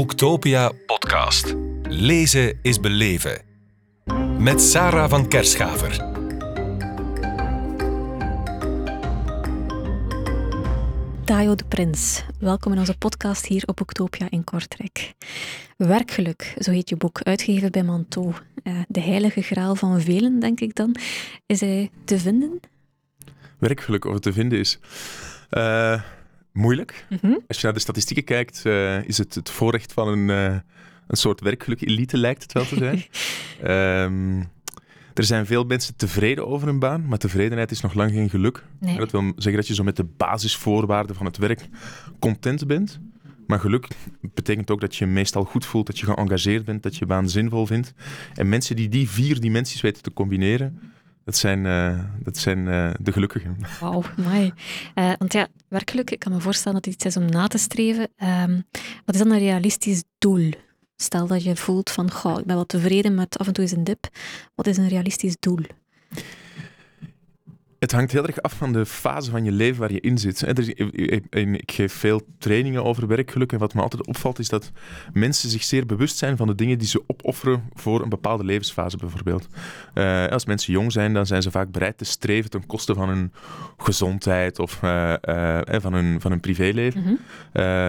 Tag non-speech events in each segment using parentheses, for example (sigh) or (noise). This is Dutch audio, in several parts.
Boektopia podcast. Lezen is beleven. Met Sarah van Kerschaver. Tayo de Prins, welkom in onze podcast hier op Boektopia in Kortrijk. Werkgeluk, zo heet je boek, uitgegeven bij Manteau. Uh, de heilige graal van velen, denk ik dan. Is hij te vinden? Werkgeluk, of het te vinden is. Uh, moeilijk. Mhm. Als je naar de statistieken kijkt, uh, is het het voorrecht van een, uh, een soort werkgeluk-elite, lijkt het wel te zijn. um, (laughs) er zijn veel mensen tevreden over hun baan, maar tevredenheid is nog lang geen geluk. Nee. Dat wil zeggen dat je zo met de basisvoorwaarden van het werk content bent. Maar geluk betekent ook dat je meestal goed voelt, dat je geëngageerd bent, dat je baan zinvol vindt. En mensen die die vier dimensies weten te combineren, dat zijn, uh, dat zijn uh, de gelukkigen. Wauw, mooi. Uh, want ja, werkelijk, ik kan me voorstellen dat het iets is om na te streven. Um, wat is dan een realistisch doel? Stel dat je voelt van, goh, ik ben wel tevreden met af en toe eens een dip. Wat is een realistisch doel? Het hangt heel erg af van de fase van je leven waar je in zit. Ik geef veel trainingen over werkgeluk en wat me altijd opvalt is dat mensen zich zeer bewust zijn van de dingen die ze opofferen voor een bepaalde levensfase bijvoorbeeld. Uh, als mensen jong zijn, dan zijn ze vaak bereid te streven ten koste van hun gezondheid of uh, uh, van, hun, van hun privéleven. Mm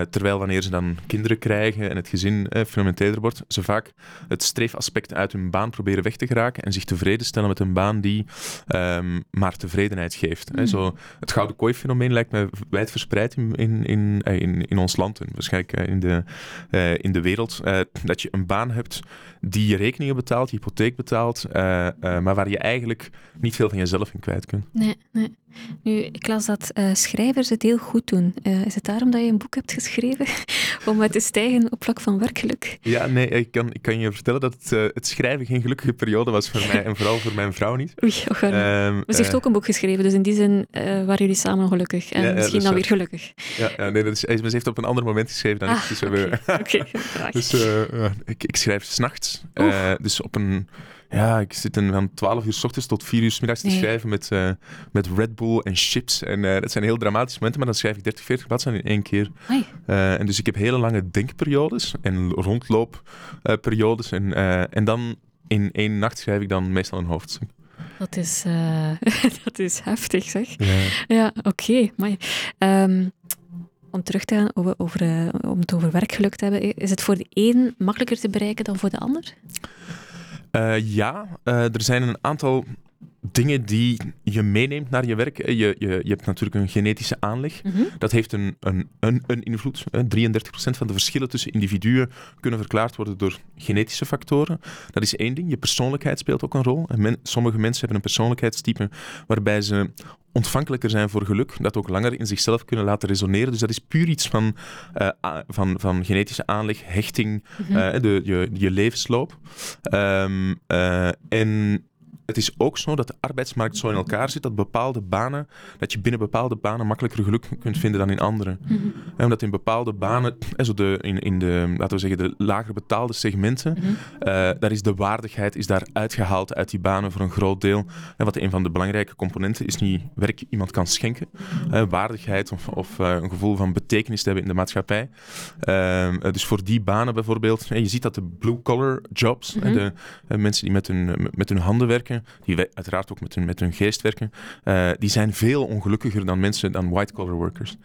terwijl wanneer ze dan kinderen krijgen en het gezin fundamenteler wordt, ze vaak het streefaspect uit hun baan proberen weg te geraken en zich tevreden stellen met een baan die um, maar tevreden tevredenheid geeft. Mm. Zo, het gouden kooi-fenomeen lijkt me wijdverspreid in, in, in, eh, in, in ons land en waarschijnlijk eh, in de, uh, in de wereld. Uh, dat je een baan hebt die je rekeningen betaalt, je hypotheek betaalt, uh, maar waar je eigenlijk niet veel van jezelf in kwijt kunt. Nee, nee. Nu, ik las dat schrijvers het heel goed doen. is het daarom dat je een boek hebt geschreven? (laughs) Om te stijgen op vlak van werkgeluk? Ja, nee, ik kan, ik kan je vertellen dat het, het schrijven geen gelukkige periode was voor mij en vooral voor mijn vrouw niet. Oei, oh, um, Ze heeft ook een boek geschreven. Dus in die zin uh, waren jullie samen gelukkig. En misschien dan weer gelukkig. Ja, ja nee, dat is, ze heeft op een ander moment geschreven dan ah, ik. Dus, okay. (laughs) dus uh, ik, ik schrijf s'nachts. Uh, dus op een... Ja, ik zit een, van 12 uur s ochtends tot 4 uur s middags te schrijven met, uh, met Red Bull en chips. En uh, dat zijn heel dramatische momenten, maar dan schrijf ik 30, 40 bladzijden in één keer. Uh, en dus ik heb hele lange denkperiodes en rondloopperiodes. en, en dan in één nacht schrijf ik dan meestal een hoofdstuk. Dat is, uh, (laughs) dat is heftig, zeg. Ja, ja oké. Okay, um, om terug te gaan over, over, uh, om het over werkgeluk te hebben, is het voor de een makkelijker te bereiken dan voor de ander? Uh, ja, er zijn een aantal dingen die je meeneemt naar je werk. Je, je, je hebt natuurlijk een genetische aanleg. Mm -hmm. Dat heeft een, een, een, een invloed. 33% van de verschillen tussen individuen kunnen verklaard worden door genetische factoren. Dat is één ding. Je persoonlijkheid speelt ook een rol. En men, sommige mensen hebben een persoonlijkheidstype waarbij ze ontvankelijker zijn voor geluk, dat ook langer in zichzelf kunnen laten resoneren. Dus dat is puur iets van, uh, van, van genetische aanleg, hechting, mm -hmm. uh, de, je, je levensloop. Um, uh, en het is ook zo dat de arbeidsmarkt zo in elkaar zit dat bepaalde banen, dat je binnen bepaalde banen makkelijker geluk kunt vinden dan in andere. Mm -hmm. Omdat in bepaalde banen, zo de, in, in de, laten we zeggen, de lager betaalde segmenten, mm -hmm. uh, daar is de waardigheid is daar uitgehaald uit die banen voor een groot deel. En wat een van de belangrijke componenten is niet werk iemand kan schenken, uh, waardigheid of, of uh, een gevoel van betekenis te hebben in de maatschappij. Ehm, dus voor die banen bijvoorbeeld, je ziet dat de blue-collar jobs, mm -hmm. de mensen die met hun, met hun handen werken, die uiteraard ook met hun, met hun geest werken, uh, die zijn veel ongelukkiger dan mensen, dan white-collar workers.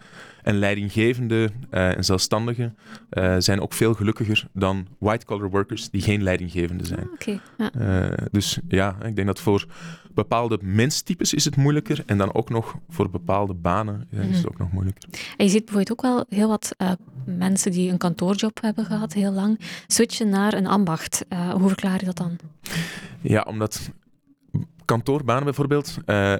En leidinggevende uh, en zelfstandigen uh, zijn ook veel gelukkiger dan white-collar workers die geen leidinggevende zijn. Ah, okay, ja. dus ja, ik denk dat voor bepaalde menstypes is het moeilijker en dan ook nog voor bepaalde banen ja, is het mhm. ook nog moeilijker. En je ziet bijvoorbeeld ook wel heel wat mensen die een kantoorjob hebben gehad, heel lang, switchen naar een ambacht. hoe verklaar je dat dan? Ja, omdat kantoorbanen bijvoorbeeld, uh, uh,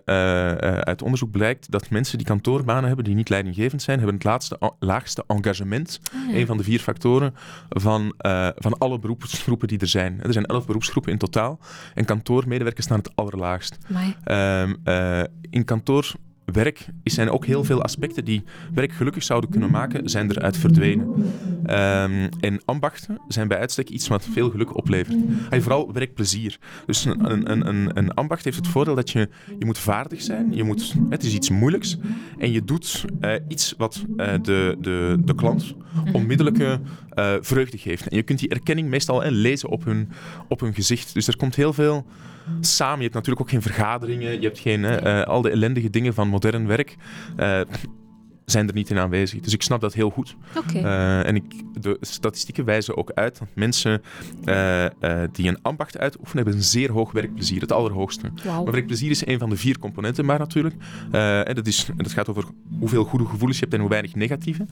uit onderzoek blijkt dat mensen die kantoorbanen hebben, die niet leidinggevend zijn, hebben het laatste, laagste engagement. Oh, ja. Een van de vier factoren van, van alle beroepsgroepen die er zijn. Er zijn elf beroepsgroepen in totaal en kantoormedewerkers staan het allerlaagst. Um, in kantoor werk zijn ook heel veel aspecten die werk gelukkig zouden kunnen maken, zijn eruit verdwenen. Ehm, en ambachten zijn bij uitstek iets wat veel geluk oplevert. En vooral werkplezier. Dus een, een, een, een ambacht heeft het voordeel dat je, je moet vaardig zijn. Je moet, het is iets moeilijks. En je doet uh, iets wat uh, de, de, de klant onmiddellijke uh, vreugde geeft. En je kunt die erkenning meestal lezen op hun, op hun gezicht. Dus er komt heel veel samen. Je hebt natuurlijk ook geen vergaderingen. Je hebt geen, uh, al de ellendige dingen van modern werk zijn er niet in aanwezig. Dus ik snap dat heel goed. Okay. Uh, en ik, de statistieken wijzen ook uit dat mensen uh, uh, die een ambacht uitoefenen, hebben een zeer hoog werkplezier, het allerhoogste. Wow. Maar werkplezier is een van de vier componenten, maar natuurlijk. en dat, is, dat gaat over hoeveel goede gevoelens je hebt en hoe weinig negatieve.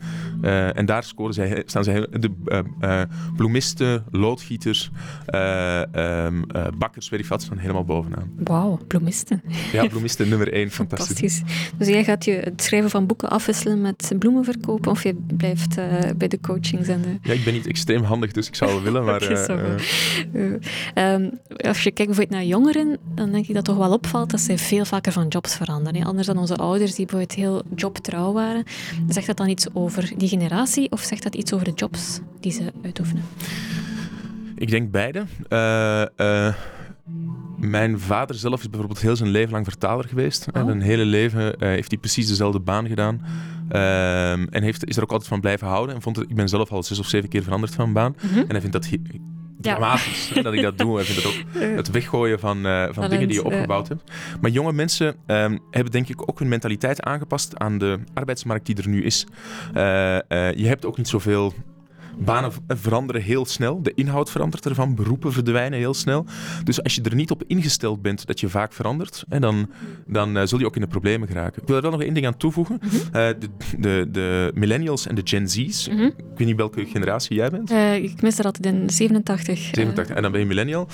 en daar scoren zij, staan zij de bloemisten, loodgieters, um, bakkers, weet ik wat, staan helemaal bovenaan. Wauw, bloemisten. Ja, bloemisten nummer één, (laughs) fantastisch. fantastisch. Dus jij gaat je het schrijven van boeken afwisselen met bloemen verkopen of je blijft uh, bij de coachings en de... Ja, ik ben niet extreem handig, dus ik zou wel willen, (laughs) maar... okay, uh, um, als je kijkt bijvoorbeeld naar jongeren, dan denk ik dat toch wel opvalt dat zij veel vaker van jobs veranderen. Hè? Anders dan onze ouders, die bijvoorbeeld heel jobtrouw waren. Zegt dat dan iets over die generatie of zegt dat iets over de jobs die ze uitoefenen? Ik denk beide. Uh, mijn vader zelf is bijvoorbeeld heel zijn leven lang vertaler geweest. Oh. En een hele leven uh, heeft hij precies dezelfde baan gedaan. Um, en heeft, is er ook altijd van blijven houden. En vond het, ik ben zelf al zes of zeven keer veranderd van baan. Mhm. En hij vindt dat dramatisch ja. dat ik dat doe. Hij vindt het ook (laughs) het weggooien van, uh, van Talent, dingen die je opgebouwd hebt. Maar jonge mensen um, hebben denk ik ook hun mentaliteit aangepast aan de arbeidsmarkt die er nu is. Uh, je hebt ook niet zoveel banen veranderen heel snel. De inhoud verandert ervan. Beroepen verdwijnen heel snel. Dus als je er niet op ingesteld bent dat je vaak verandert, hè, dan, dan uh, zul je ook in de problemen geraken. Ik wil er wel nog één ding aan toevoegen. Mhm. Uh, de, de, de, millennials en de Gen Z's. Mhm. Ik weet niet welke generatie jij bent. Uh, ik mis er altijd in 87. 87. En dan ben je millennial.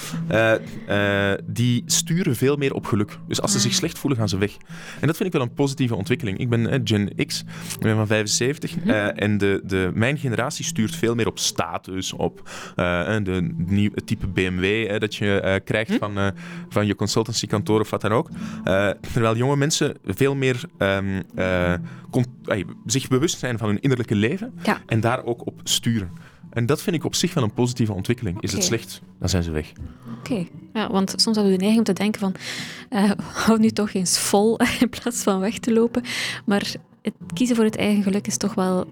die sturen veel meer op geluk. Dus als ze zich slecht voelen, gaan ze weg. En dat vind ik wel een positieve ontwikkeling. Ik ben Gen X, ik ben van 75. Mhm. en de, de, mijn generatie stuurt veel meer op status, op uh, de nieuw, het type BMW hè, dat je uh, krijgt Hm? van, uh, van je consultancykantoor of wat dan ook. terwijl jonge mensen veel meer um, zich bewust zijn van hun innerlijke leven ja. en daar ook op sturen. En dat vind ik op zich wel een positieve ontwikkeling. Is het slecht, dan zijn ze weg. Oké, okay. ja, want soms hebben we de neiging om te denken van uh, hou nu toch eens vol (laughs) in plaats van weg te lopen. Maar het kiezen voor het eigen geluk is toch wel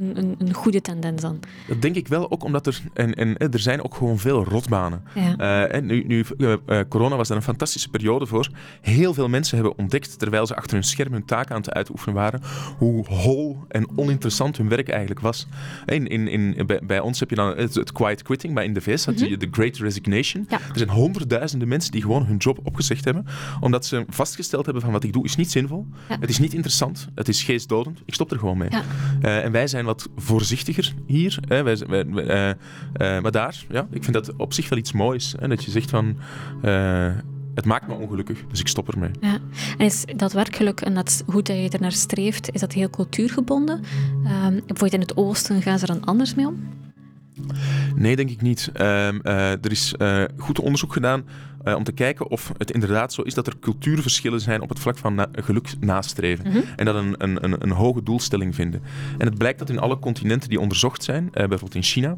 een, goede tendens dan. Dat denk ik wel, ook omdat er, en, en, er zijn ook gewoon veel rotbanen. Ja. Uh, en nu, nu uh, corona was daar een fantastische periode voor. Heel veel mensen hebben ontdekt, terwijl ze achter hun scherm hun taak aan te uitoefenen waren, hoe hol en oninteressant hun werk eigenlijk was. In, in, in, bij, bij ons heb je dan het, het, quiet quitting, maar in de VS had je mm -hmm. de great resignation. Ja. Er zijn honderdduizenden mensen die gewoon hun job opgezegd hebben, omdat ze vastgesteld hebben van wat ik doe is niet zinvol, ja. het is niet interessant, het is geestdodend, ik stop er gewoon mee. Uh, en wij zijn wat voorzichtiger hier. Hè. Wij, wij, wij, uh, maar daar, ja, ik vind dat op zich wel iets moois. Hè, dat je zegt van, uh, het maakt me ongelukkig, dus ik stop ermee. Ja. En is dat werkgeluk en dat, hoe dat je er naar streeft, is dat heel cultuurgebonden? Um, bijvoorbeeld in het oosten gaan ze er dan anders mee om? Nee, denk ik niet. Um, uh, er is uh, goed onderzoek gedaan uh, om te kijken of het inderdaad zo is dat er cultuurverschillen zijn op het vlak van na geluk nastreven. Mm -hmm. En dat een, een, een, een, hoge doelstelling vinden. En het blijkt dat in alle continenten die onderzocht zijn, bijvoorbeeld in China,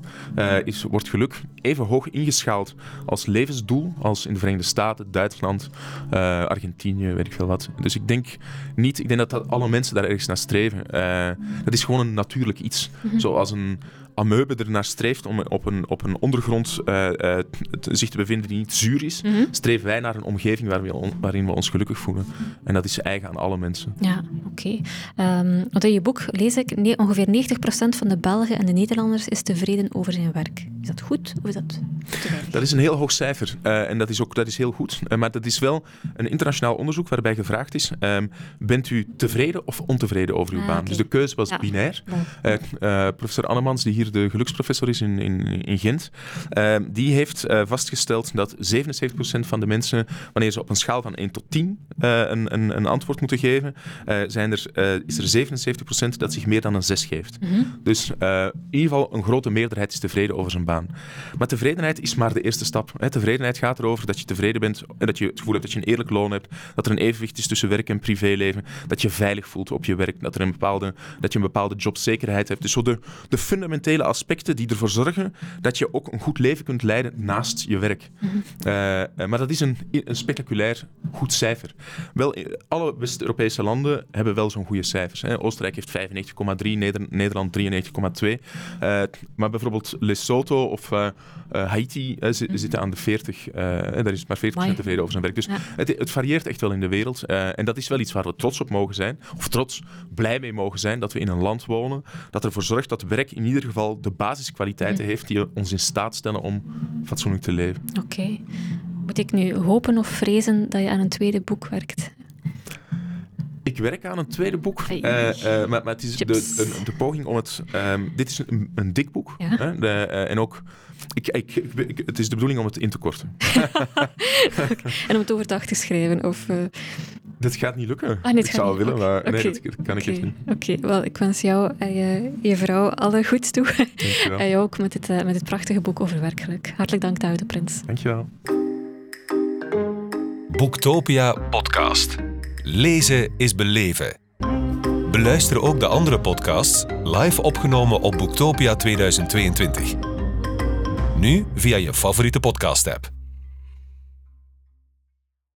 is, wordt geluk even hoog ingeschaald als levensdoel als in de Verenigde Staten, Duitsland, Argentinië, weet ik veel wat. Dus ik denk niet, ik denk dat, dat alle mensen daar ergens naar streven. dat is gewoon een natuurlijk iets. Mm -hmm. Zoals een amoebe ernaar streeft om op een, op een ondergrond uh, uh, te, zich te bevinden die niet zuur is, mm -hmm. streven wij naar een omgeving waar we on, waarin we ons gelukkig voelen. En dat is eigen aan alle mensen. Ja, oké. Okay. Um, want in je boek lees ik, nee, ongeveer 90% van de Belgen en de Nederlanders is tevreden over zijn werk. Is dat goed of is dat? Dat is een heel hoog cijfer uh, en dat is ook dat is heel goed. maar dat is wel een internationaal onderzoek waarbij gevraagd is, um, bent u tevreden of ontevreden over uw ah, baan? Okay. Dus de keuze was ja. binair. Ja. professor Annemans, die hier de geluksprofessor is in, in, in Gent, uh, die heeft uh, vastgesteld dat 77% van de mensen, wanneer ze op een schaal van 1 tot 10 uh, een, een, een, antwoord moeten geven, zijn er, is er 77% dat zich meer dan een 6 geeft. Mm -hmm. Dus in ieder geval een grote meerderheid is tevreden over zijn baan. baan. Maar tevredenheid is maar de eerste stap. Hè. Tevredenheid gaat erover dat je tevreden bent en dat je het gevoel hebt dat je een eerlijk loon hebt, dat er een evenwicht is tussen werk en privéleven, dat je veilig voelt op je werk, dat, er een bepaalde, dat je een bepaalde jobzekerheid hebt. Dus zo de, de fundamentele aspecten die ervoor zorgen dat je ook een goed leven kunt leiden naast je werk. Eh, eh, maar dat is een, een spectaculair goed cijfer. Wel, eh, alle West-Europese landen hebben wel zo'n goede cijfers. Hè. Oostenrijk heeft 95,3, Neder Nederland 93,2. Uh, maar bijvoorbeeld Lesotho of uh, Haiti zi zitten aan de 40. daar is maar 40% tevreden over zijn werk. Dus Ja. het, het varieert echt wel in de wereld. en dat is wel iets waar we trots op mogen zijn. Of trots, blij mee mogen zijn dat we in een land wonen dat ervoor zorgt dat werk in ieder geval de basiskwaliteiten heeft die ons in staat stellen om fatsoenlijk te leven. Oké. Moet ik nu hopen of vrezen dat je aan een tweede boek werkt? Ik werk aan een tweede boek, eh, eh, maar, maar het is de, de poging om het... ehm, dit is een, een dik boek. Ja. Hè, de, eh, en ook... Ik, ik, ik- ik- het is de bedoeling om het in te korten. (laughs) En om het overdag te schrijven? Of, eh, Dit gaat niet lukken. Ah, nee, ik zou niet. willen, maar nee, dat, kan ik niet. Oké, wel, ik wens jou en je, je vrouw alle goeds toe. Dankjewel. En jou ook met het, eh, met het prachtige boek over werkgeluk. Hartelijk dank, Douwe de Prins. Dankjewel. Boektopia podcast. Lezen is beleven. Beluister ook de andere podcasts live opgenomen op Boektopia 2022. Nu via je favoriete podcast-app.